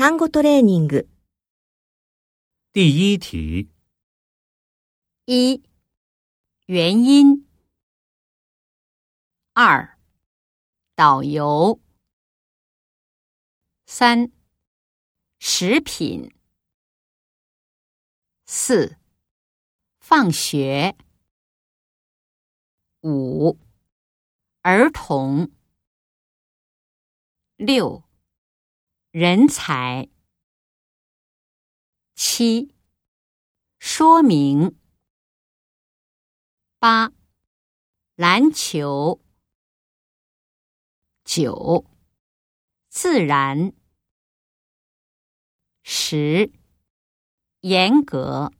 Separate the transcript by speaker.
Speaker 1: 単語トレーニング。
Speaker 2: 第一题，
Speaker 3: 一、原因；二、导游；三、食品；四、放学；五、儿童；六、 人才；七、说明。八、篮球；九、自然；十、严格。